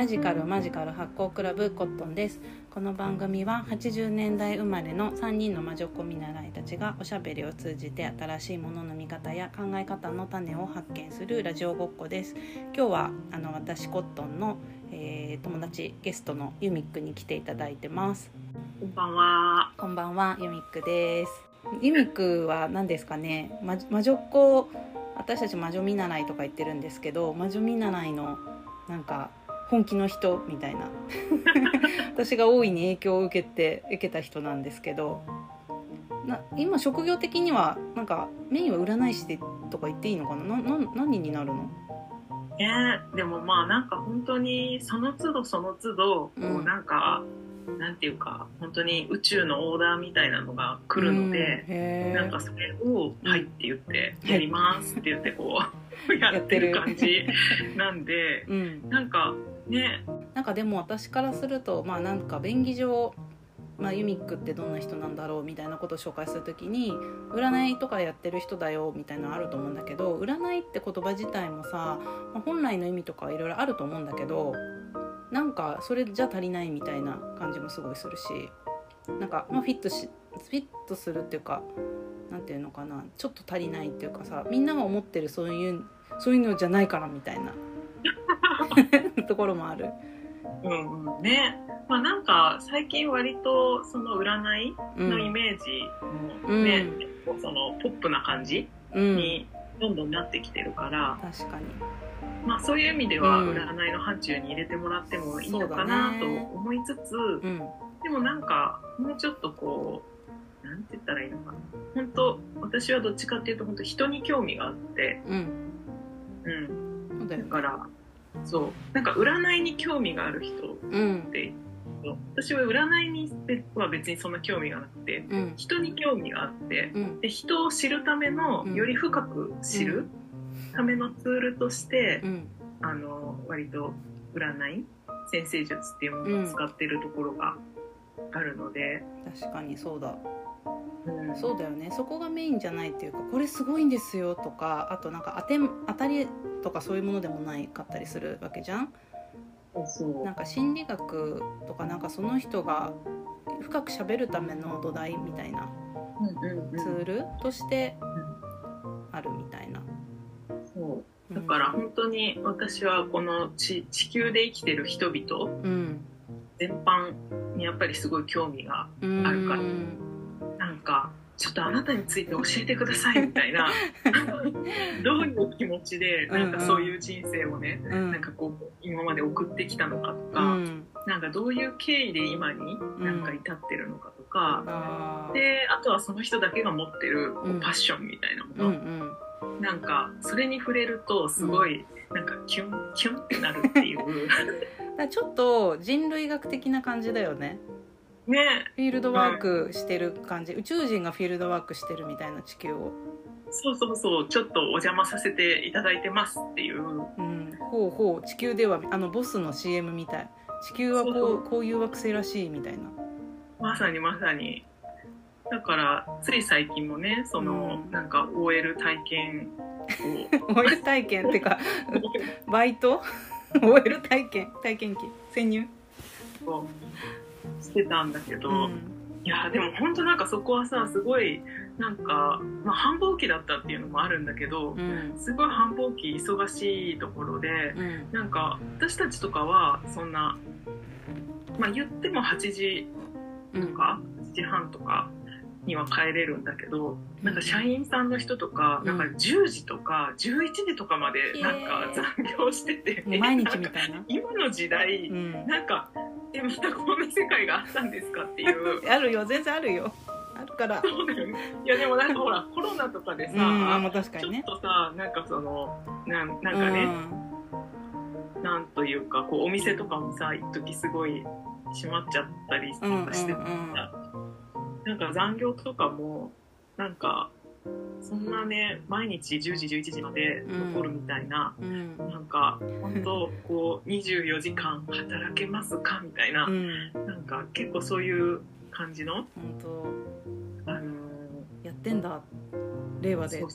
ラジカルマジカル発行クラブコットンです。この番組は80年代生まれの3人の魔女っ子見習いたちがおしゃべりを通じて新しいものの見方や考え方の種を発見するラジオごっこです。今日はあの私コットンの、えー、友達ゲストのユミックに来ていただいてます。こんばんは。こんばんはユミックです。ユミックは何ですかね？魔魔女っ子私たち魔女見習いとか言ってるんですけど魔女見習いのなんか本気の人みたいな。私が大いに影響を受けて受けた人なんですけどな今職業的にはなんかメインは占い師でとか言っていいのかな？なな何になるの？ねでもまあなんか本当にその都度その都度、うん。こうなんかなんていうか本当に宇宙のオーダーみたいなのが来るので、うん。なんかそれを「はい」って言って「やります」って言ってこう ややってるってる感じなんでうん、なんかね。なんかでも私からするとまあなんか便宜上、まあ、ユミックってどんな人なんだろうみたいなことを紹介するときに占いとかやってる人だよみたいなのあると思うんだけど占いって言葉自体もさ、まあ本来の意味とかいろいろあると思うんだけどなんかそれじゃ足りないみたいな感じもすごいするしなんか、まあ、フィットしフィットするっていうかなんていうのかなちょっと足りないっていうかさみんなが思ってるそういうそういうのじゃないからみたいな。ところもある。うんうん。ね。まあなんか最近割とその占いうん。のイメージもね、結構そのポップな感じうん、にどんどんなってきてるから、確かに。まあ、そういう意味ではうん。占いの範疇に入れてもらってもいいのかなと思いつつ、うん。でもなんかもうちょっとこうなんて言ったらいいのかな。本当私はどっちかっていうと本当人に興味があって、うん。うん、だからそう。なんか占いに興味がある人っうん。て私は占いには別にそんな興味がなくてうん。人に興味があってうん。で人を知るためのうん。より深く知るためのツールとして、うん。あの割と占い先生術っていうものを使ってるところがあるので、確かにそうだうん。そうだよね。そこがメインじゃないっていうかこれすごいんですよとかあとなんか当て当たりとかそういうものでもないかったりするわけじゃん？なんか心理学とかなんかその人が深く喋るための土台みたいなうんうんうん。ツールとしてあるみたいな、そう。うん。だから本当に私はこの地地球で生きてる人々うん。全般にやっぱりすごい興味がうんあるから。なんかちょっとあなたについて教えてくださいみたいな どういう気持ちでなんかそういう人生をね、うん。なんかこう今まで送ってきたのかとうか、ん。なんかどういう経緯で今になんか至ってるのかとか、あー。であとはその人だけが持ってるこううん。パッションみたいなもうんうの、ん。なんかそれに触れるとすごいなんかキュンキュンってなるっていう。だちょっと人類学的な感じだよねね。フィールドワークしてる感じ、宇宙人がフィールドワークしてるみたいな地球を、そうそうそう。ちょっとお邪魔させていただいてますっていう。うん、ほうほう。地球ではあのボスの CM みたい。地球はこうこういう惑星らしいみたいな。まさにまさに。だからつい最近もねその、うん。なんか OL 体験を。OL 体験ってか バイト？OL 体験？体験機潜入？をしてたんだけど、うん。いやでも本当なんかそこはさすごいなんか、まあ、繁忙期だったっていうのもあるんだけど、うん。すごい繁忙期忙しいところでうん。なんか私たちとかはそんなまあ言っても8時うん。とか7時半とかには帰れるんだけどなんか社員さんの人とかなんか10時とか11時とかまでなんか残業してて、毎日みたいな、今の時代うん、なんかえまたこんな世界があったんですかっていう。あるよ全然あるよ。あるから。そうだよね。いやでもなんかほらコロナとかでさ、うんあまあ確かちょっにねとさなんかそのなんなんかね、なんというかこうお店とかもさ一時すごい閉まっちゃったりとうんうんかして、うん。なんか残業とかもなんかそんなね毎日10時11時まで残るみたいな、うん。なんか本当こう24時間働けますかみたいな、うん。なんか結構そういう感じの、本当。あのーやってんだ令和で。そ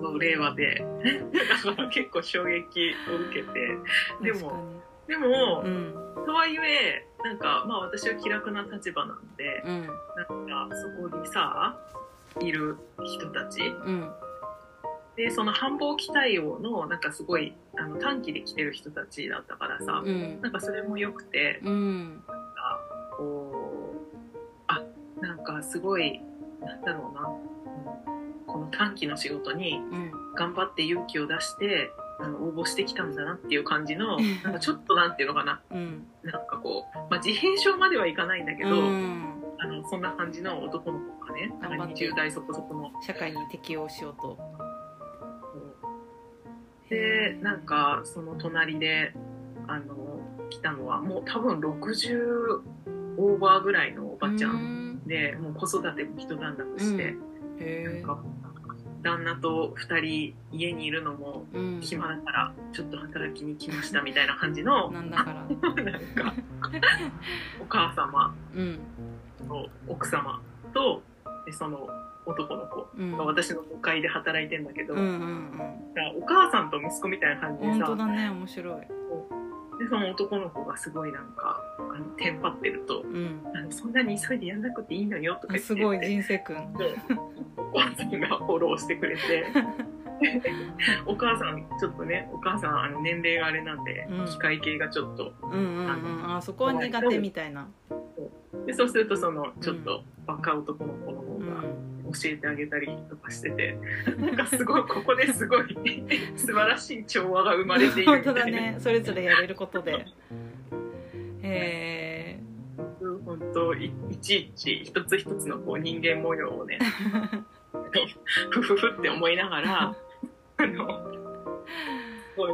う令和で。だから結構衝撃を受けて。でもでも、うん。とはいえなんかまあ私は気楽な立場なんで、うん。なんかそこにさいる人たち。うん。でその繁忙期対応のなんかすごいあの短期で来てる人たちだったからさ、うん。なんかそれも良くてうん。こうあなんかすごいなんだろうな。うん。この短期の仕事にうん。頑張って勇気を出してあの応募してきたんだなっていう感じのなんかちょっとなんていうのかな。うん。なんかこう、まあ、自閉症まではいかないんだけど、うん。あのそんな感じの男の子がねなんか頑張って。20代そこそこの。社会に適応しようと。でなんかその隣であの来たのはもう多分60オーバーぐらいのおばちゃんん。で、もう子育ても一段落して、へなんか旦那と2人家にいるのも暇だからちょっと働きに来ましたみたいな感じのなんだから。なんか お母様うん。と奥様とでその男の子うん。が私の向かいで働いてんだけど、うんうんお母さんと息子みたいな感うん本じでさ当だね面白い。でその男の子がすごいなんかあのテンパってるとうん。あの「そんなに急いでやんなくていいのよ」とか言ってすごい人生くんお母さんがフォローしてくれて。お母さんちょっとねお母さんあの年齢があれなんで、うん。機械系がちょっとうんうんうん。あそこは苦手みたいな。でそうするとそのちょっと若い男の子の方うん。が教えてあげたりとかしてて、なんかすごいここですごい 素晴らしい調和が生まれている本当みたいね。それぞれやれることで。へえ本当いいちいち一つ一つのこう人間模様をね ふふふって思いながら あのすごい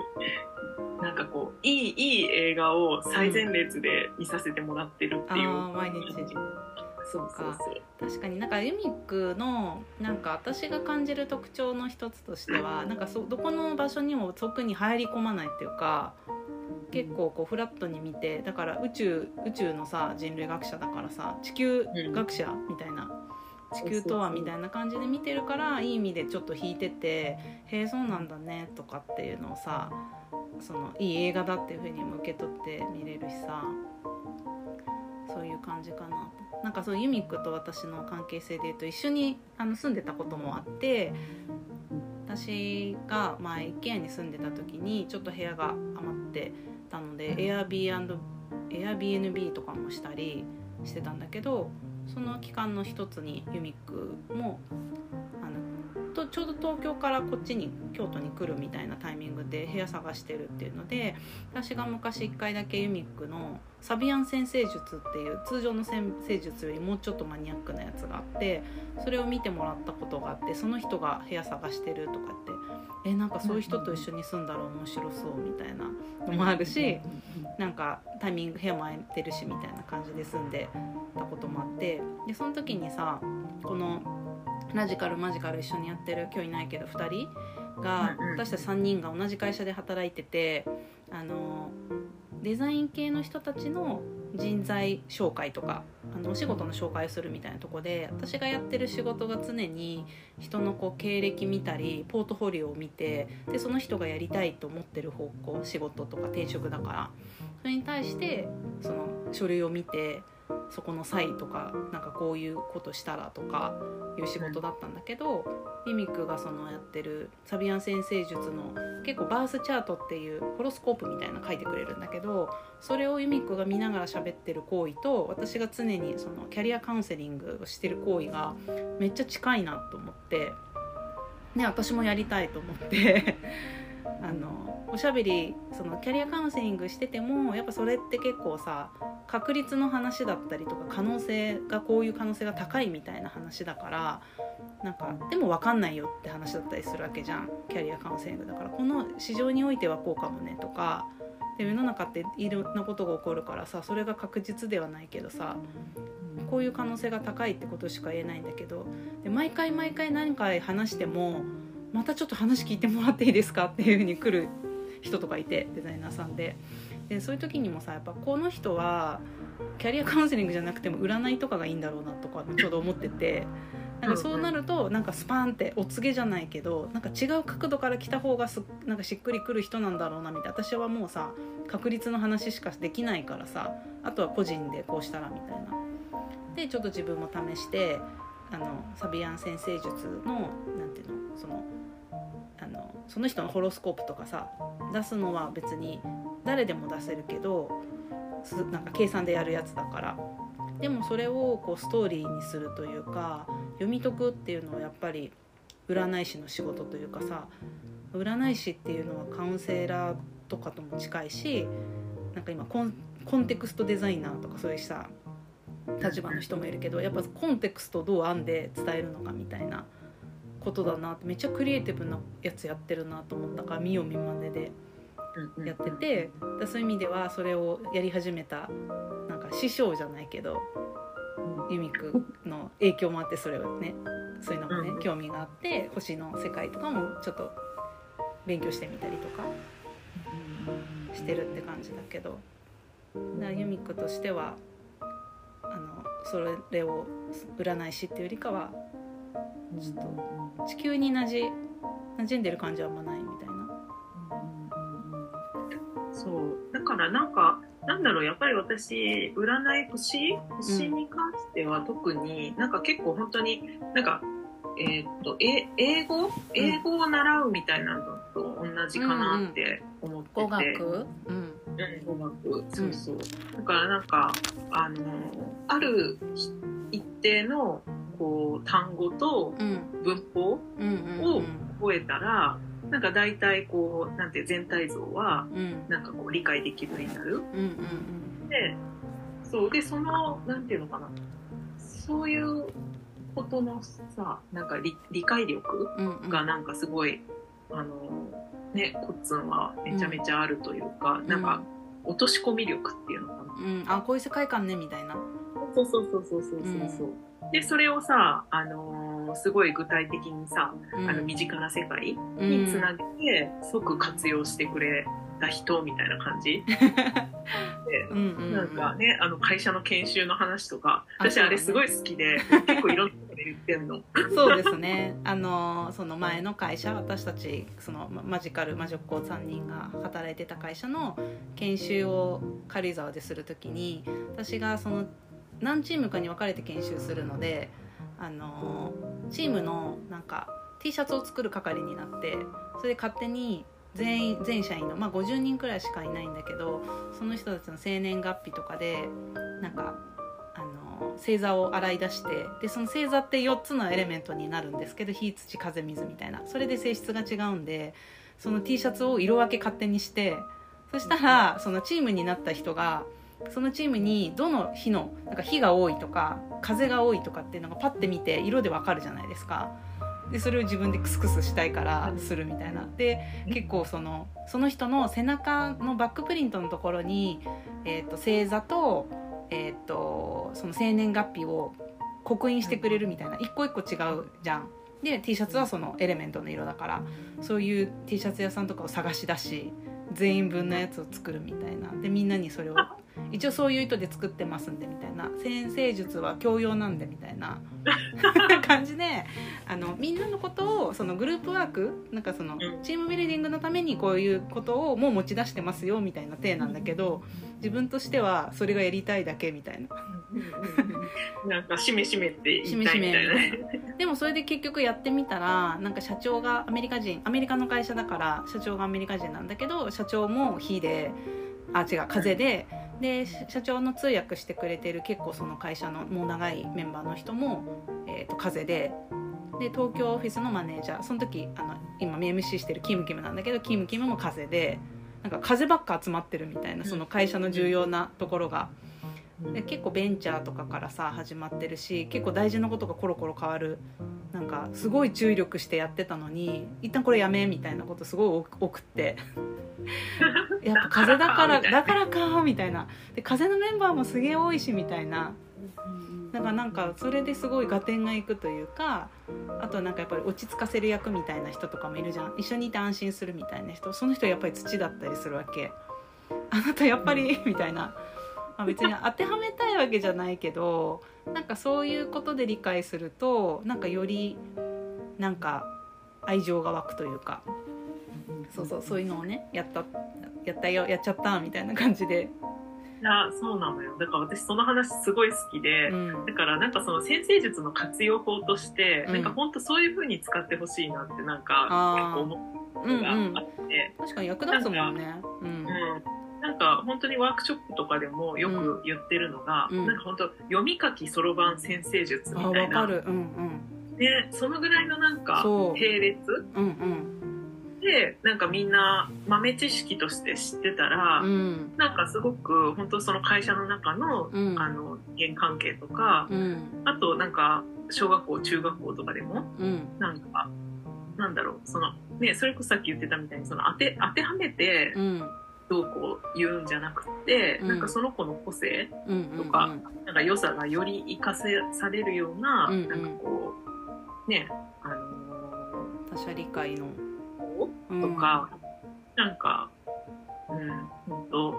なんかこういいいい映画を最前列で見させてもらってるっていう。あー毎日。そうか。確かになんかユミックのなんか私が感じる特徴の一つとしてはなんかそどこの場所にも特に入り込まないっていうか結構こうフラットに見てだから宇宙宇宙のさ人類学者だからさ地球学者みたいな、地球とはみたいな感じで見てるからいい意味でちょっと引いてて「へえそうなんだね」とかっていうのをさそのいい映画だっていうふうにも受け取って見れるしさそういう感じかななんかそうユミックと私の関係性でいうと一緒にあの住んでたこともあって私が前一軒家に住んでた時にちょっと部屋が余ってたので Airbnb, Airbnb とかもしたりしてたんだけどその期間の一つにユミックもあのとちょうど東京からこっちに京都に来るみたいなタイミングで部屋探してるっていうので私が昔1回だけユミックのサビアン先生術っていう通常の先生術よりもうちょっとマニアックなやつがあってそれを見てもらったことがあってその人が部屋探してるとかってえなんかそういう人と一緒に住んだら面白そうみたいなのもあるしなんかタイミング部屋も空いてるしみたいな感じで住んでたこともあってでその時にさこのラジカルマジカル一緒にやってる今日いないけど2人が私たち3人が同じ会社で働いててあのデザイン系の人たちの人材紹介とかあのお仕事の紹介するみたいなとこで私がやってる仕事が常に人のこう経歴見たりポートフォリオを見てでその人がやりたいと思ってる方向仕事とか転職だから。それに対してその書類を見てそこの際とかなんかこういうことしたらとかいう仕事だったんだけどミミックがそのやってるサビアン先生術の結構バースチャートっていうホロスコープみたいな書いてくれるんだけどそれをユミックが見ながら喋ってる行為と私が常にそのキャリアカウンセリングをしてる行為がめっちゃ近いなと思ってね私もやりたいと思ってあのおしゃべりそのキャリアカウンセリングしててもやっぱそれって結構さ確率の話だったりとか可能性がこういう可能性が高いみたいな話だからなんかでも分かんないよって話だったりするわけじゃんキャリアカウンセリングだから。この市場においてはこうかもねとかで世の中っていろんなことが起こるからさそれが確実ではないけどさこういう可能性が高いってことしか言えないんだけどで毎回毎回何回話してもまたちょっと話聞いてもらっていいですかっていうふうに来る人とかいてデザイナーさんで。でそういう時にもさやっぱこの人はキャリアカウンセリングじゃなくても占いとかがいいんだろうなとかちょうど思っててなんかそうなるとなんかスパーンってお告げじゃないけどなんか違う角度から来た方がすなんかしっくりくる人なんだろうなみたいな。私はもうさ確率の話しかできないからさあとは個人でこうしたらみたいな。でちょっと自分も試してあのサビアン先生術のなんていうのそのあのその人のホロスコープとかさ出すのは別に誰でも出せるけどなんか計算でやるやつだから。でもそれをこうストーリーにするというか読み解くっていうのはやっぱり占い師の仕事というかさ占い師っていうのはカウンセラーとかとも近いしなんか今コンコンテクストデザイナーとかそういうさ立場の人もいるけどやっぱコンテクストどう編んで伝えるのかみたいなことだなってめっちゃクリエイティブなやつやってるなと思ったから見よう見まねでやっててだそういう意味ではそれをやり始めたなんか師匠じゃないけどユミクの影響もあってそれをねそういうのもねうん。興味があって星の世界とかもちょっと勉強してみたりとかしてるって感じだけどユミクとしてはあのそれを占い師っていうよりかはちょっと地球になじ馴染んでる感じはあんまないみたいな。そう。だからなんかなんだろうやっぱり私占い星星に関しては特に、なんか結構本当になんかえーっとえ英語？英語を習うみたいなのと同じかなって思って。て、語学、うん、うん。語学そうそう、だからなんかあのある一定のこう単語とうん文法うんうんを覚えたらなんか大体こうなんて全体像はうんなんかこう理解できるようになる。うんうんで、そう、で、その、なんていうのかな。そういうことのさ、なんか理理解力うんうんがなんかすごい、あの、ね、コッツンはめちゃめちゃあるというか、なんか、落とし込み力っていうのかな。うんあこういう世界観ねみたいなそうそうそうそうそうそうそう。で、それをさ、あのーすごい具体的にさ、うん。あの身近な世界うん。につなげて、即活用してくれた人みたいな感じ。でうんなんかね、あの会社の研修の話とか、私あれすごい好きで、結構いろんなことで言ってんの。そうですね。あのその前の会社私たちそのママジカル魔女っ子3人が働いてた会社の研修を軽井沢でする時に私がその何チームかに分かれて研修するのであのチームのなんか T シャツを作る係になってそれで勝手に全員全社員の、まあ、50人くらいしかいないんだけどその人たちの生年月日とかでなんかあの星座を洗い出してでその星座って4つのエレメントになるんですけど火土風水みたいな。それで性質が違うんでその T シャツを色分け勝手にしてそしたらそのチームになった人がそのチームにどの日のなんか火が多いとか風が多いとかっていうのがパッて見て色でわかるじゃないですか。でそれを自分でクスクスしたいからするみたいなで結構そのその人の背中のバックプリントのところに、えー、と星座と,、えー、とその生年月日を刻印してくれるみたいな一個一個違うじゃん。で T シャツはそのエレメントの色だからそういう T シャツ屋さんとかを探し出し全員分のやつを作るみたいなでみんなにそれを一応そういう意図で作ってますんでみたいな。先生術は教養なんでみたいな。感じであのみんなのことをそのグループワークなんかそのうん。チームビルディングのためにこういうことをもう持ち出してますよみたいな体なんだけど自分としてはそれがやりたいだけみたいな。なんかしめしめってし言いたいみめしめたいなね。でもそれで結局やってみたらなんか社長がアメリカ人アメリカの会社だから社長がアメリカ人なんだけど社長も火であ違う風でで社長の通訳してくれてる結構その会社のもう長いメンバーの人も、えー、と風邪でで東京オフィスのマネージャーその時あの今 MC してるキムキムなんだけどキムキムも風邪でなんか風ばっか集まってるみたいなその会社の重要なところが。で結構ベンチャーとかからさ始まってるし結構大事なことがコロコロ変わるなんかすごい注意力してやってたのに一旦これやめみたいなことすごい多くって。やっぱ風だから だからかみたいな。で風のメンバーもすげえ多いしみたいな。だからなんかそれですごい合点がいくというかあとはなんかやっぱり落ち着かせる役みたいな人とかもいるじゃん。一緒にいて安心するみたいな人。その人はやっぱり土だったりするわけ。あなたやっぱりみたいな、まあ、別に当てはめたいわけじゃないけどなんかそういうことで理解するとなんかよりなんか愛情が湧くというかそうそうそういうのをねやったやったよやっちゃったみたいな感じで、いやそうなのよ。だから私その話すごい好きで、うん。だからなんかその先生術の活用法として、うん。なんか本当そういう風に使ってほしいなってなんか結構思ううんのうんがあって、確かに役立つもんねうんうんなんか本当にワークショップとかでもよく言ってるのが、うん。なんか本当読み書きそろばん先生術みあたいな、わかる。うんうん。ね、そのぐらいのなんか並列？うんでなんかみんな豆知識として知ってたら、うん。うんなんかすごく本当その会社の中の,、うん。あの人間関係とか、うん。あとなんか小学校中学校とかでもうん。なんかなんだろうそのねそれこそさっき言ってたみたいにその当て当てはめてうんどうこう言うんじゃなくて、うん。なんかその子の個性うんうんとかなんか良さがより生かせされるような、うんうん。なんかこうねあの他者理解の。ーとか、なんかうん本当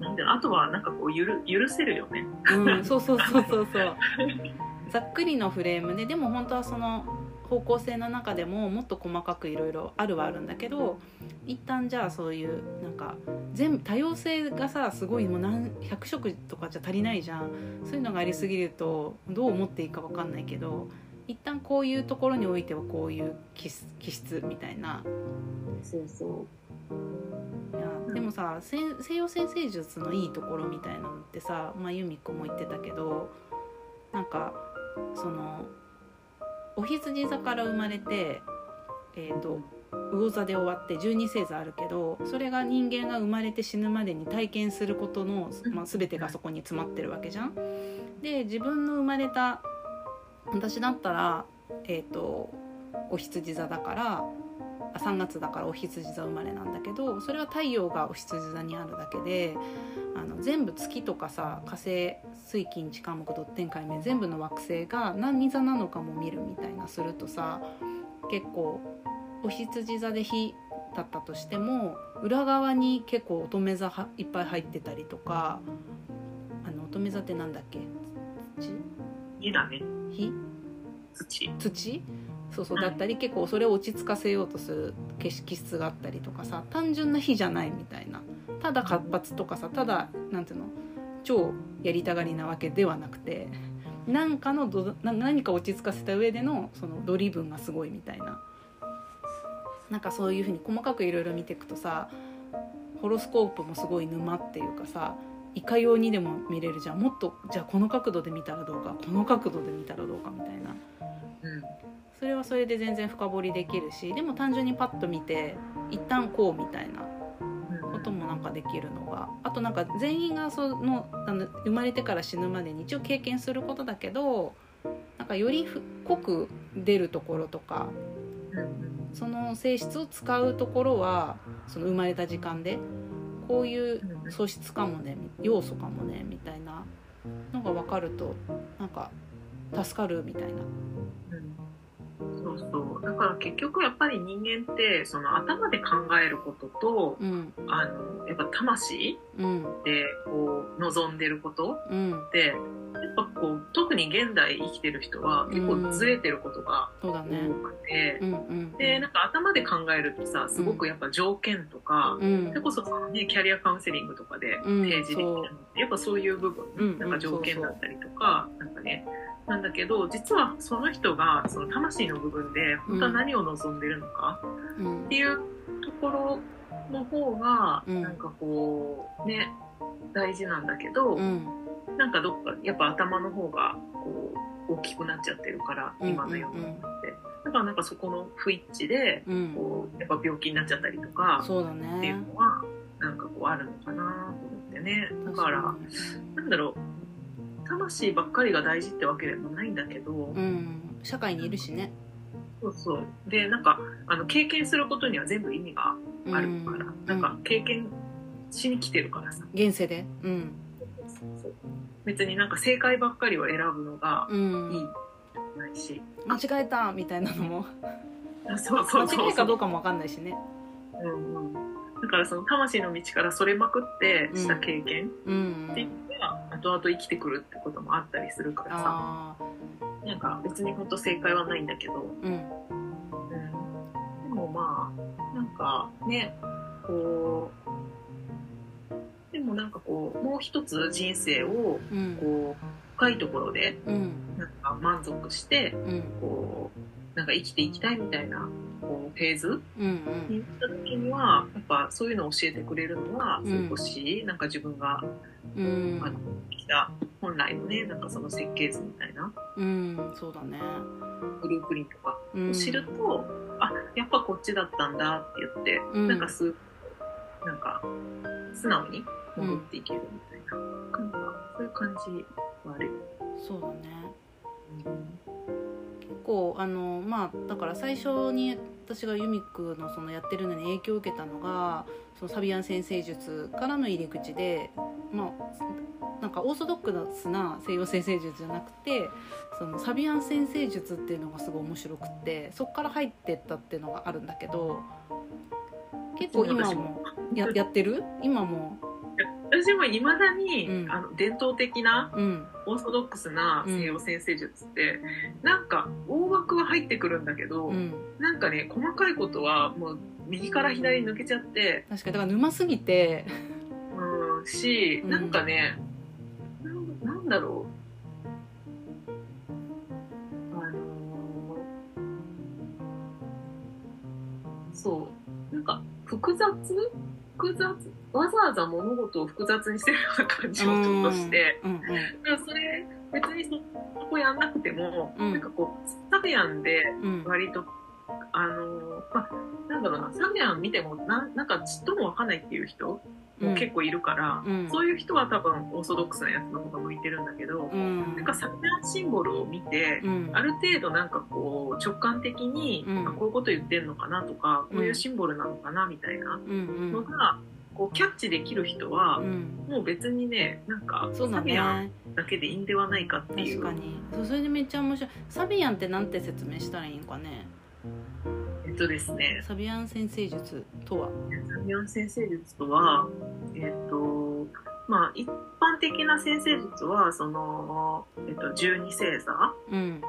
なんだあとはなんかこうゆる許せるよね。うん、うんそうそうそうそうそう。ざっくりのフレームででも本当はその方向性の中でももっと細かくいろいろあるはあるんだけど一旦じゃあそういうなんか全部多様性がさすごいもう何100色とかじゃ足りないじゃん。そういうのがありすぎるとどう思っていいか分かんないけど一旦こういうところにおいてはこういう気質みたいな。そうそいやでもさ西西洋先生術のいいところみたいなのってさ、まあ、由美子も言ってたけどなんかそのお羊座から生まれて、えー、と魚座で終わって12星座あるけどそれが人間が生まれて死ぬまでに体験することの、まあ、全てがそこに詰まってるわけじゃん。で自分の生まれた私だったら、えー、とお羊座だからあ3月だからお羊座生まれなんだけどそれは太陽がお羊座にあるだけであの全部月とかさ火星水金地火木土天海明全部の惑星が何座なのかも見るみたいなするとさ結構お羊座で火だったとしても裏側に結構乙女座はいっぱい入ってたりとかあの乙女座ってなんだっけ？土？だね。火？土。土？そうそうだったり結構それを落ち着かせようとする気気質があったりとかさ単純な火じゃないみたいな。ただ活発とかさただなんていうの超やりたがりなわけではなくてなんかのど何か落ち着かせた上でのそのドリブンがすごいみたいな。なんかそういうふうに細かくいろいろ見ていくとさホロスコープもすごい沼っていうかさいかようにでも見れるじゃん。もっとじゃあこの角度で見たらどうかこの角度で見たらどうかみたいな。うん。それはそれで全然深掘りできるしでも単純にパッと見て一旦こうみたいなこともなんかできるのがあとなんか全員がそのあの生まれてから死ぬまでに一応経験することだけどなんかより濃く出るところとかその性質を使うところはその生まれた時間でこういう素質かもね要素かもねみたいなのが分かるとなんか助かるみたいな。うんそうそう。だから結局やっぱり人間ってその頭で考えることとうん。あのやっぱ魂うんでこう望んでることうん。ってやっぱこう特に現代生きてる人は結構ずれてることが多くて、うんうんでなんか頭で考えるとさすごくやっぱ条件とか、うん。それこそね、キャリアカウンセリングとかでうん提示できるのって、やっぱそういう部分、うんうんなんか条件だったりとかなんかねなんだけど実はその人がその魂の部分で本当は何を望んでるのかうん。っていうところの方がうん。なんかこうね大事なんだけど、うんなんかどっかやっぱ頭の方がこう大きくなっちゃってるからうん今の世の中って、だからなんかそこの不一致でうん。こうやっぱ病気になっちゃったりとかそうだっていねうのはなんかこうあるのかなと思ってね。だからなんだろう。魂ばっかりが大事ってわけでもないんだけど、うん。社会にいるしね。そうそう。でなんかあの経験することには全部意味があるから、うん。なんか経験しに来てるからさ、現世で。うん別になんか正解ばっかりを選ぶのがうん。いいないし、間違えたみたいなのも。あそうそうそう。間違いかどうかもわかんないしね。うんうん、だからその魂の道からそれまくってした経験うんっていうのが後々生きてくるってこともあったりするからさ。あなんか別に本当正解はないんだけど、ーうん。うん、でもまあなんかねこうでもなんかこうもう一つ人生をうん。こう深いところでうん。なんか満足してうん。こうなんか生きていきたいみたいなこうフェーズうんに行った時にはやっぱそういうのを教えてくれるのはうん。少しなんか自分がうん。うんあの来た本来のねなんかその設計図みたいなうん。そうだね。ブループリントとかうん。を知ると、あやっぱこっちだったんだって言って、うん。なんかすなんか素直に戻っていけるみたいな、なんかそういう感じはあるよ。そうだね。結構あのまあだから最初に私がユミックのそのやってるのに影響を受けたのがそのサビアン先生術からの入り口でまあなんかオーソドックスな西洋先生術じゃなくてそのサビアン先生術っていうのがすごい面白くってそこから入ってったっていうのがあるんだけど結構今もややってる？今も私もいまだに、うん。あの伝統的なうん。オーソドックスな西洋先生術って、なんか大枠は入ってくるんだけど、うん。なんかね細かいことはもう右から左に抜けちゃって、確かにだから沼すぎて。うん、し、うん。なんかねなんなんだろう。あのーそう。なんか複雑複雑わざわざ物事を複雑にしてるような感じもちょっとして、うんうんでもそれ別にそこやんなくても、うん。なんかこうサビアンでうん。割とあのーまあなんだろうなサビアン見てもななんかちっともわかんないっていう人うんも結構いるから、うん。そういう人は多分オーソドックスなやつの方が向いてるんだけど、うん。なんかサビアンシンボルを見て、うん。ある程度なんかこう直感的に、うん。あこういうこと言ってんのかなとか、こういうシンボルなのかなみたいなのが、こうキャッチできる人は、うん。もう別にねなんかサビアンねだけでいいんではないかっていう。確かに。それでめっちゃ面白い。サビアンってなんて説明したらいいんかね。えっとですね。サビアン先生術とは？サビアン先生術とはえっとまあ一般的な先生術はその、えっと、12星座。うん。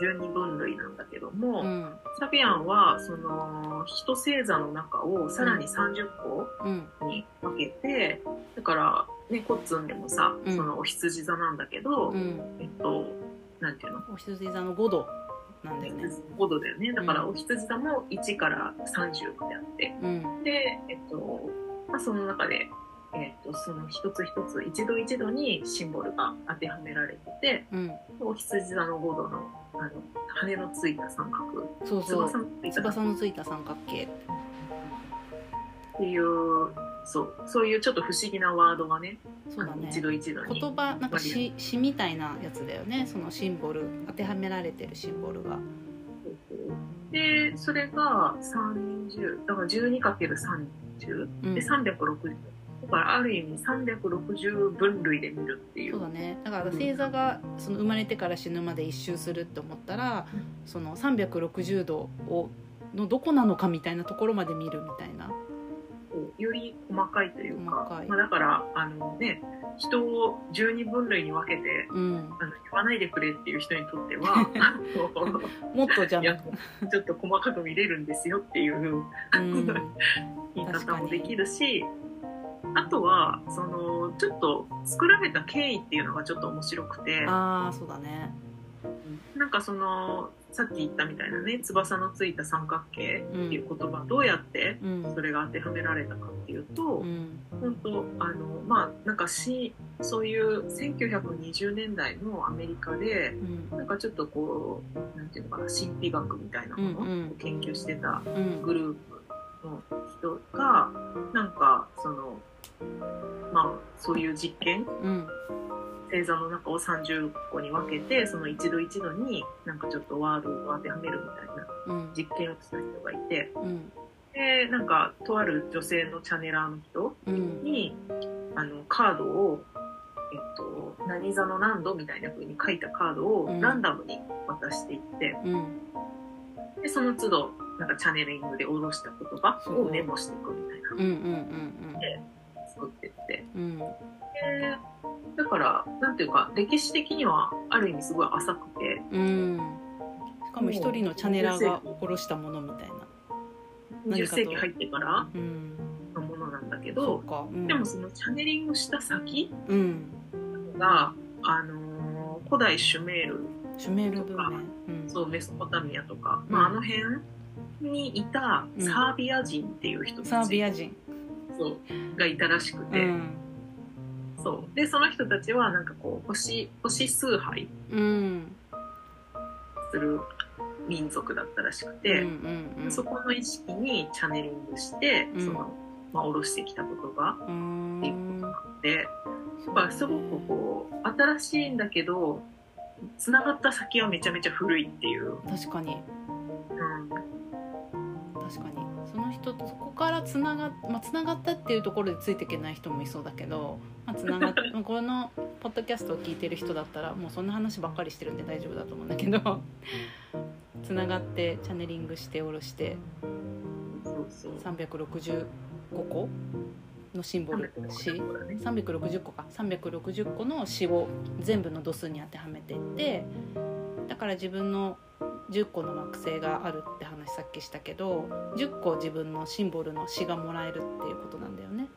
12分類なんだけども、うん。サビアンはその一星座の中をさらに30個うん。に分けてだからねコッツンでもさ、うん。そのお羊座なんだけど、うん。えっとなんていうの？お羊座の5度なんだよね。5度だよね。だからうんお羊座も1から30まであって。うん。でえっと、まあ、その中でえっと、その一つ一つ一度一度にシンボルが当てはめられててうん。お羊座の5度のあの羽のついた三角。そうそう。翼のついた三角形。っていうそうそういうちょっと不思議なワードがねそうだね。一度一度に言葉なんか詩詩みたいなやつだよね。そのシンボル当てはめられてるシンボルが。でそれが30だから 12×30 うん。で360だからある意味360分類で見るっていう。そうだね。だから星座がその生まれてから死ぬまで一周するって思ったらその360度をのどこなのかみたいなところまで見るみたいなより細かいというかまあ、だからあのね人を12分類に分けてうん。あの言わないでくれっていう人にとっては もっとじゃちょっと細かく見れるんですよっていううん。言い方もできるしあとはそのちょっと作られた経緯っていうのがちょっと面白くて。ああそうだね。なんかそのさっき言ったみたいなね翼のついた三角形っていう言葉、どうやってうん。それが当てはめられたかっていうと、うん。本当あのまあなんかしそういう1920年代のアメリカでうん。なんかちょっとこうなんていうのかな神秘学みたいなものをうんうん。研究してたうん。グループの人がなんかそのまあそういう実験うん星座の中を30個に分けてその一度一度になんかちょっとワードを当てはめるみたいなうん。実験をした人がいて。うん。でなんかとある女性のチャネラーの人うん。にあのカードを、えっと、何座の何度みたいな風に書いたカードをうん。ランダムに渡していって、うん。でその都度なんかチャネリングで下ろした言葉をメモしていくみたいなうんうんうん作ってって。うん。だからなんていうか歴史的にはある意味すごい浅くて。うん。しかも一人のチャネラーが下ろしたものみたいな。何20かと。世紀入ってからうん。のものなんだけそどうん。でもそのチャネリングした先うん。が、あのー古代シュメールシュメール文明。うん。そうメソポタミアとか、うん。まあ、あの辺にいたうんサービア人っていう人サたち、ービア人そうがいたらしくて、うん。そう。でその人たちはなんかこう星星崇拝うん。する民族だったらしくうんて、うんうん。そこの意識にチャネリングして、うん。そのまあ、下ろしてきた言葉うーん。で。やっぱすごくこう新しいんだけどつながった先はめちゃめちゃ古いっていう、確かに。うん、確かに人とそこからつなが,、まあ、つながったっていうところでついていけない人もいそうだけど、まあ、つなが このポッドキャストを聞いてる人だったらもうそんな話ばっかりしてるんで大丈夫だと思うんだけどつながってチャネリングして下ろしてそうそう。365個のシンボル詩360個だね。360個か。360個の詩を全部の度数に当てはめていってだから自分の10個の惑星があるって話さっきしたけど10個自分のシンボルの詩がもらえるっていうことなんだよね。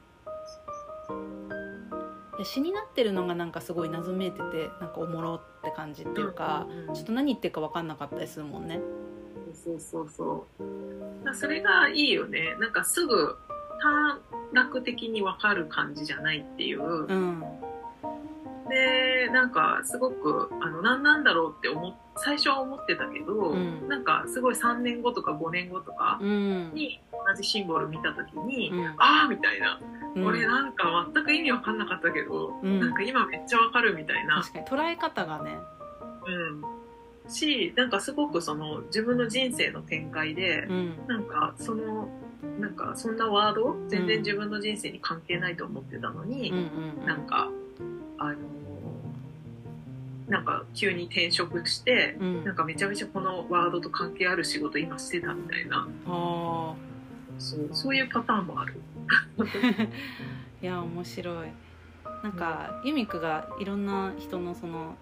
で詩になってるのがなんかすごい謎めいててなんかおもろって感じっていうかうんちょっと何言ってるか分かんなかったりするもんね。そうそうそうそれがいいよね。なんかすぐ短絡的に分かる感じじゃないっていう、うんでなんかすごくあの何なんだろうって思っ最初は思ってたけど、うん。なんかすごい3年後とか5年後とかうん。に同じシンボル見た時に、うん。ああみたいな、うん。俺なんか全く意味分かんなかったけど、うん。なんか今めっちゃ分かるみたいな。確かに捉え方がね。うん、しなんかすごくその自分の人生の展開で、うん。なんかそのなんかそんなワード全然自分の人生に関係ないと思ってたのに、うんうんなんかあのーなんか急に転職して、うん。なんかめちゃめちゃこのワードと関係ある仕事今してたみたいな。あそうそういうパターンもある。ー いや面白い。なんかユミクがいろんな人のその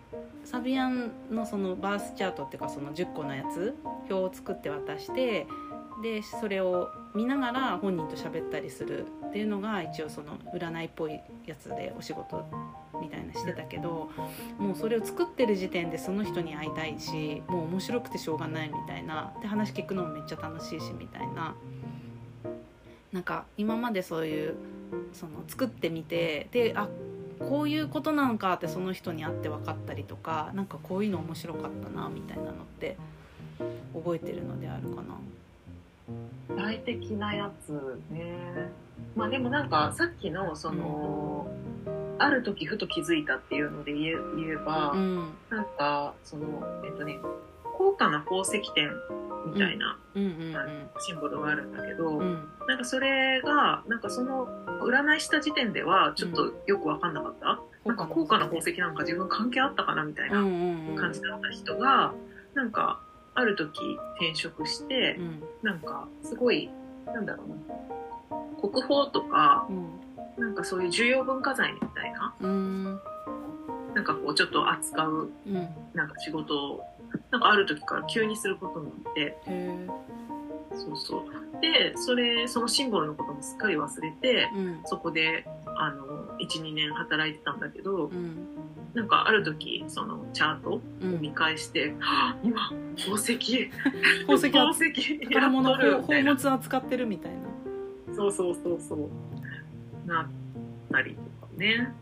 サビアンのそのバースチャートっていうかその10個のやつ表を作って渡してでそれを見ながら本人と喋ったりするっていうのが一応その占いっぽいやつでお仕事みたいなしてたけどもうそれを作ってる時点でその人に会いたいしもう面白くてしょうがないみたいなで話聞くのもめっちゃ楽しいしみたいななんか今までそういうその作ってみてであこういうことなのかってその人に会って分かったりとかなんかこういうの面白かったなみたいなのって覚えてるのであるかな。具体的なやつね。まあでもなんかさっきのその、ある時ふと気づいたっていうので言え言えば、うん。なんかそのえっとね高価な宝石店みたいなうん。うんシンボルがあるんだけど、うん。うんなんかそれがなんかその占いした時点ではちょっとよく分かんなかった、なんか高価な宝石なんか自分関係あったかなみたいうんなうんうん。感じだった人が、なんかある時転職して、うん。なんかすごいなんだろうな。国宝とかうん。なんかそういう重要文化財みたいなうん。なんかこうちょっと扱ううん。なんか仕事をなんかある時から急にすることになってそうそう。でそれそのシンボルのこともすっかり忘れてうん。そこであの12年働いてたんだけどうんなんかある時そのチャートをうん。見返して「はあ今宝石。宝石宝は石宝物宝物扱ってるみたいな。そうそうそうそう。なったりとかね。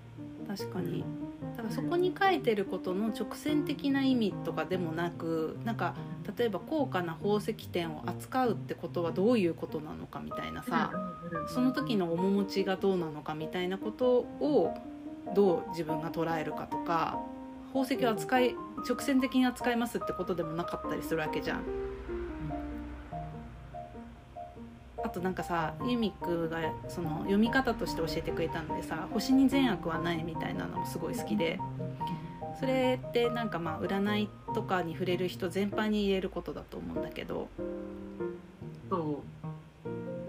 確かに。だからそこに書いてることの直線的な意味とかでもなくなんか例えば高価な宝石店を扱うってことはどういうことなのかみたいなさ、その時の面持ちがどうなのかみたいなことをどう自分が捉えるかとか宝石を扱い直線的に扱いますってことでもなかったりするわけじゃん。あとなんかさユミックがその読み方として教えてくれたのでさ「星に善悪はない」みたいなのもすごい好きでそれってなんかまあ占いとかに触れる人全般に言えることだと思うんだけどそう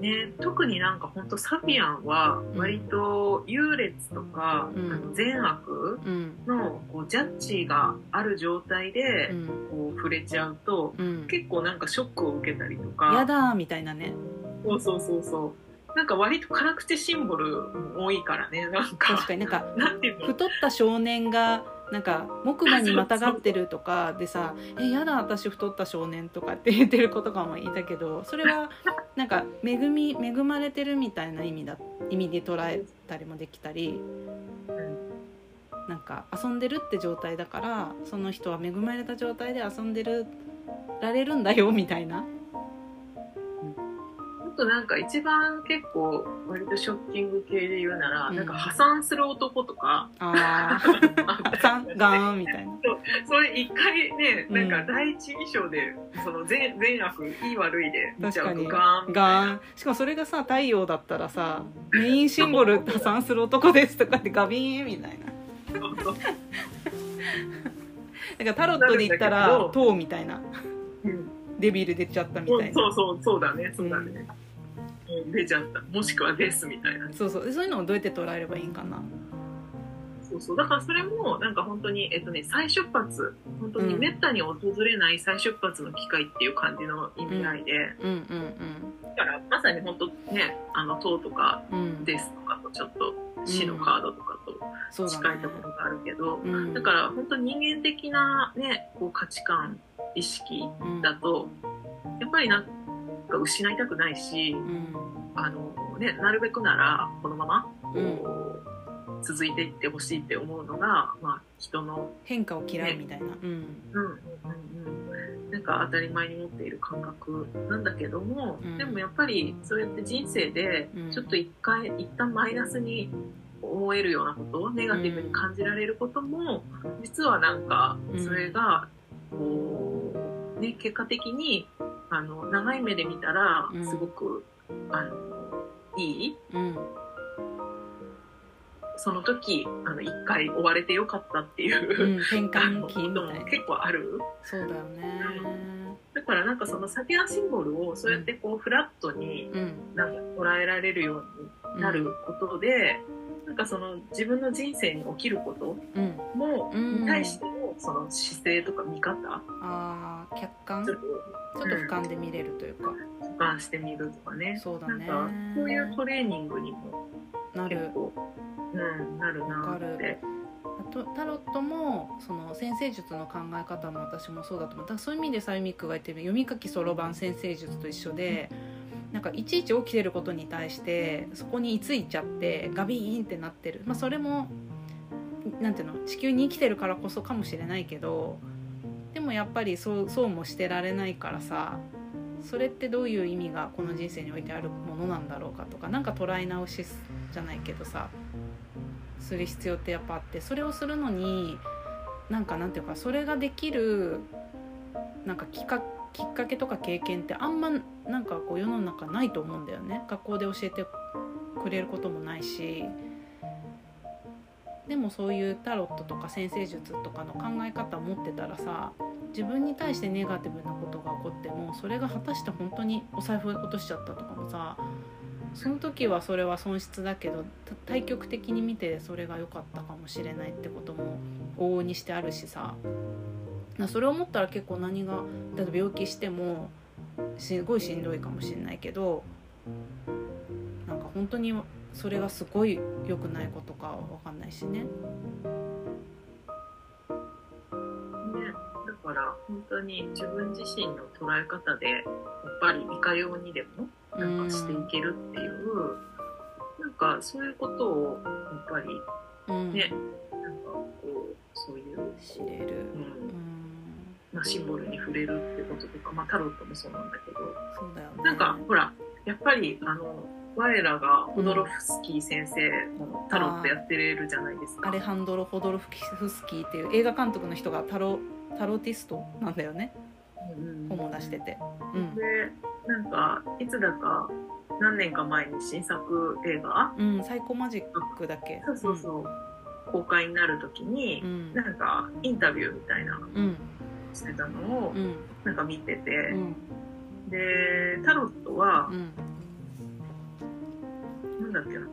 ね。特になんか本当サピアンは割と優劣とか、うん。あの善悪うん。のこうジャッジがある状態でうん。こう触れちゃうとうん。結構なんかショックを受けたりとか。やだーみたいなね。そうそうそうそう。なんか割と辛口シンボルも多いからねなんか。確かになんか なんていうの？太った少年がなんか木馬にまたがってるとかでさ「えやだ私太った少年」とかって言ってる子とかもいたけどそれはなんか恵み恵まれてるみたいな意味だ意味で捉えたりもできたりうんなんか遊んでるって状態だからその人は恵まれた状態で遊んでるられるんだよみたいな。あとなんか一番結構割とショッキング系で言うなら、うん。なんか破産する男とかあー。さんガーンみたいな。それ一回ねうん。なんか第一印象でその善善悪いい悪いで見ちゃうとガーンガーなン。しかもそれがさ太陽だったらさメインシンボル破産する男ですとかってガビーンみたいな。そうそう。だからタロットで言ったら塔みたいな。うん。デビル出ちゃったみたいな。そうそうそうだねそうだね、うん出ちゃった。もしくはですみたいな。そうそう。でそういうのをどうやって捉えればいいんかな。そうそう。だからそれもなんか本当にえっとね再出発本当にめったに訪れない再出発の機会っていう感じの意味合いで、うんうんだからまさに本当ねあの塔とかですとかとちょっと死のカードとかと近いところがあるけど、うん。だから本当人間的なねこう価値観意識うん。だとやっぱりなんか失いたくないしうん。あの、ね、なるべくならこのままこう、うん。続いていってほしいって思うのが、まあ、人の、変化を嫌うみたいな。うん。うんうんうん、なんか当たり前に持っている感覚なんだけども、うん。でもやっぱりそうやって人生でうん。ちょっと一回一旦マイナスに思えるようなことネガティブに感じられることも、実はなんかそれがこう、ね、結果的にあの長い目で見たらうん。すごく、あのいい？うん。その時あの一回追われてよかったっていうう、ん転換期みたいな。ことも結構ある？そうだよね。だからなんかそのサピアンシンボルをそうやってこうフラットにうん。なんか捉えられるようになることで、なんかその自分の人生に起きることうん。も、対してのその姿勢とか見方？あー客観？ちちょっょとっと俯瞰で見れるというか。俯瞰してみるとかね。そうだね。なんかそういうトレーニングにもなる。うん、なるなわかる。って。あとタロットもその先生術の考え方も私もそうだと思う。だからそういう意味でさゆみくが言ってる読み書きそろばん先生術と一緒でなんかいちいち起きてることに対してそこに居ついちゃってガビーンってなってる、まあ、それもなんていうの？地球に生きてるからこそかもしれないけどでもやっぱりそうそうもしてられないからさそれってどういう意味がこの人生においてあるものなんだろうかとかなんか捉え直しじゃないけどさする必要ってやっぱあってそれをするのになんかなんていうかそれができるなんかきっかきっかけとか経験ってあんまなんかこう世の中ないと思うんだよね。学校で教えてくれることもないしでもそういうタロットとか先生術とかの考え方を持ってたらさ自分に対してネガティブなことが起こってもそれが果たして本当にお財布落としちゃったとかもさその時はそれは損失だけど対極的に見てそれが良かったかもしれないってことも往々にしてあるしさそれを思ったら結構何が例えば病気してもすごいしんどいかもしれないけどなんか本当にそれがすごい良くないことかは分かんないしね。ね、だから本当に自分自身の捉え方でやっぱりいかようにでもなんかしていけるっていう、なんかそういうことをやっぱりうん、ねなんかこうそういう、知れる、うん。うん、まあ、シンボルに触れるってこととか、まあ、タロットもそうなんだけど。そうだよね。なんかほらやっぱりあの我らがホドロフスキー先生もタロットやってれるじゃないですか。アレハンドロ・ホドロフスキーっていう映画監督の人がタロタロティストなんだよね。うん本も出してて、うん。でなんかいつだか何年か前に新作映画？うん、サイコマジックだっけ？そうそうそう、公開になる時にう、ん。なんかインタビューみたいなのうん。してたのをうん。なんか見てて、うんでタロットはうん。なんだっけな。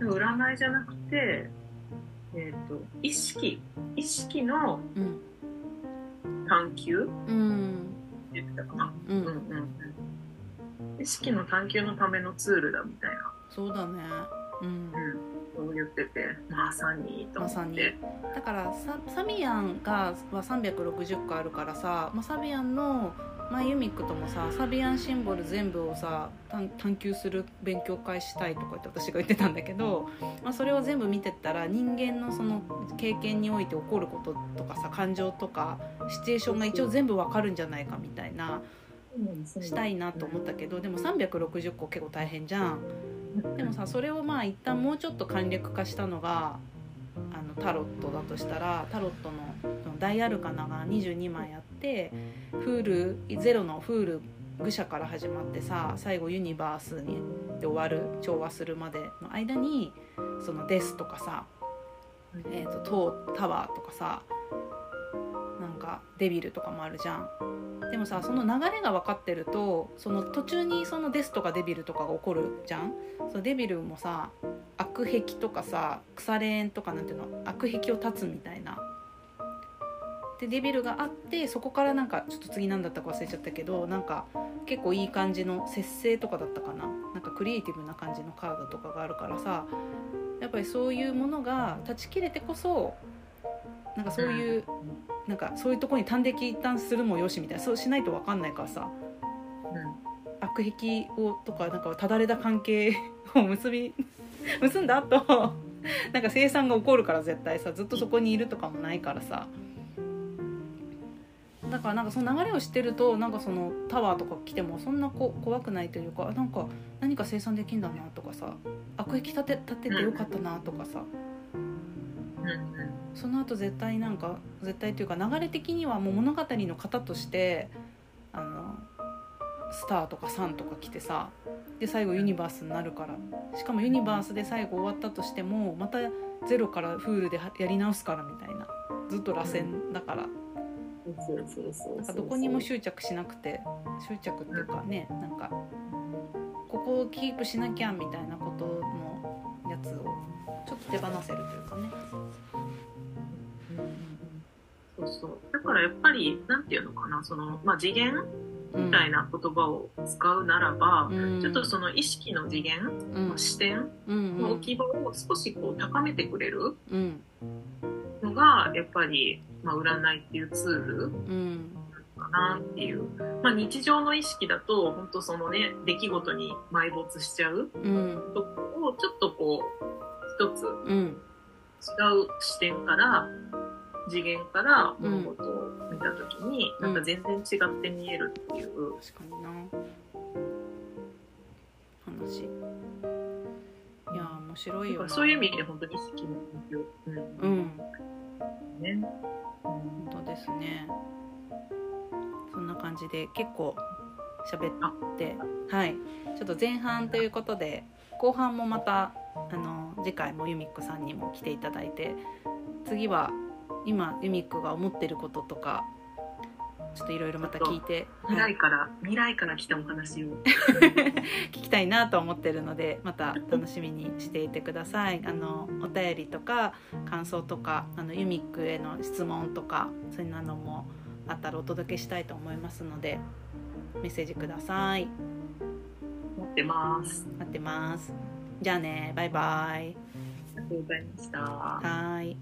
占いじゃなくてえっ、と意識意識のうん。探求？うん。って言ってたかな。ううんんうんうん。意識の探求のためのツールだみたいな、そうだね。うん。うん、そう言っててまさにと思って、まさに。だからササビアンがは360個あるからさ、まあ、サビアンの、まあ、ユミックともさサビアンシンボル全部をさ探探求する勉強会したいとかって私が言ってたんだけど、まあ、それを全部見てったら人間のその経験において起こることとかさ感情とかシチュエーションが一応全部わかるんじゃないかみたいなしたいなと思ったけどでも360個結構大変じゃん。でもさそれをまあ一旦もうちょっと簡略化したのがあのタロットだとしたらタロットの大アルカナが22枚あってフールゼロのフール愚者から始まってさ最後ユニバースにで終わる調和するまでの間にそのデスとかさ、えー、とトータワーとかさなんかデビルとかもあるじゃん。でもさその流れが分かってるとその途中にそのデスとかデビルとかが起こるじゃん。そのデビルもさ悪癖とかさ腐れ縁とかなんていうの悪癖を断つみたいなでデビルがあってそこからなんかちょっと次何だったか忘れちゃったけどなんか結構いい感じの節制とかだったかな。なんかクリエイティブな感じのカードとかがあるからさ。やっぱりそういうものが断ち切れてこそなんかそういうなんかそういうところに端的一旦するもよしみたいな。そうしないと分かんないからさ。悪癖をとかなんかただれた関係 を結び結んだ後なんか生産が起こるから絶対さずっとそこにいるとかもないからさ。だからなんかその流れを知ってるとなんかそのタワーとか来てもそんなこ怖くないというかなんか何か生産できんだなとかさ悪癖立て立ててよかったなとかさ。その後絶対なんか絶対というか流れ的にはもう物語の型としてあのスターとかサンとか来てさで最後ユニバースになるから。しかもユニバースで最後終わったとしてもまたゼロからフールではやり直すからみたいな。ずっと螺旋だからなんかどこにも執着しなくて執着っていうかねなんかここをキープしなきゃみたいなことのやつをちょっと手放せるというかね。そうそう。だからやっぱりなんていうのかなその、まあ、次元？うん。みたいな言葉を使うならば、うん。ちょっとその意識の次元、うん。まあ視点の置き場を少しこう高めてくれる？うんのがやっぱり、まあ、占いっていうツールうん。かなっていう、まあ、日常の意識だと本当そのね出来事に埋没しちゃううん。とこをちょっとこう一つうん。違う視点から次元から物事を見た時に、うん。なんか全然違って見えるっていう、確かにな。話。いや面白いよな。そういう意味で本当に意識の勉強、うん。うんね。本当ですね。そんな感じで結構喋ってはい。ちょっと前半ということで後半もまたあの次回もユミックさんにも来ていただいて次は今ユミックが思ってることとかちょっといろいろまた聞いて、はい未来から未来から来たお話を。聞きたいなと思ってるのでまた楽しみにしていてください。あのお便りとか感想とかあのユミックへの質問とかそういうのもあったらお届けしたいと思いますのでメッセージください。持ってます。待ってます。じゃあねバイバイ。ありがとうございました。はーい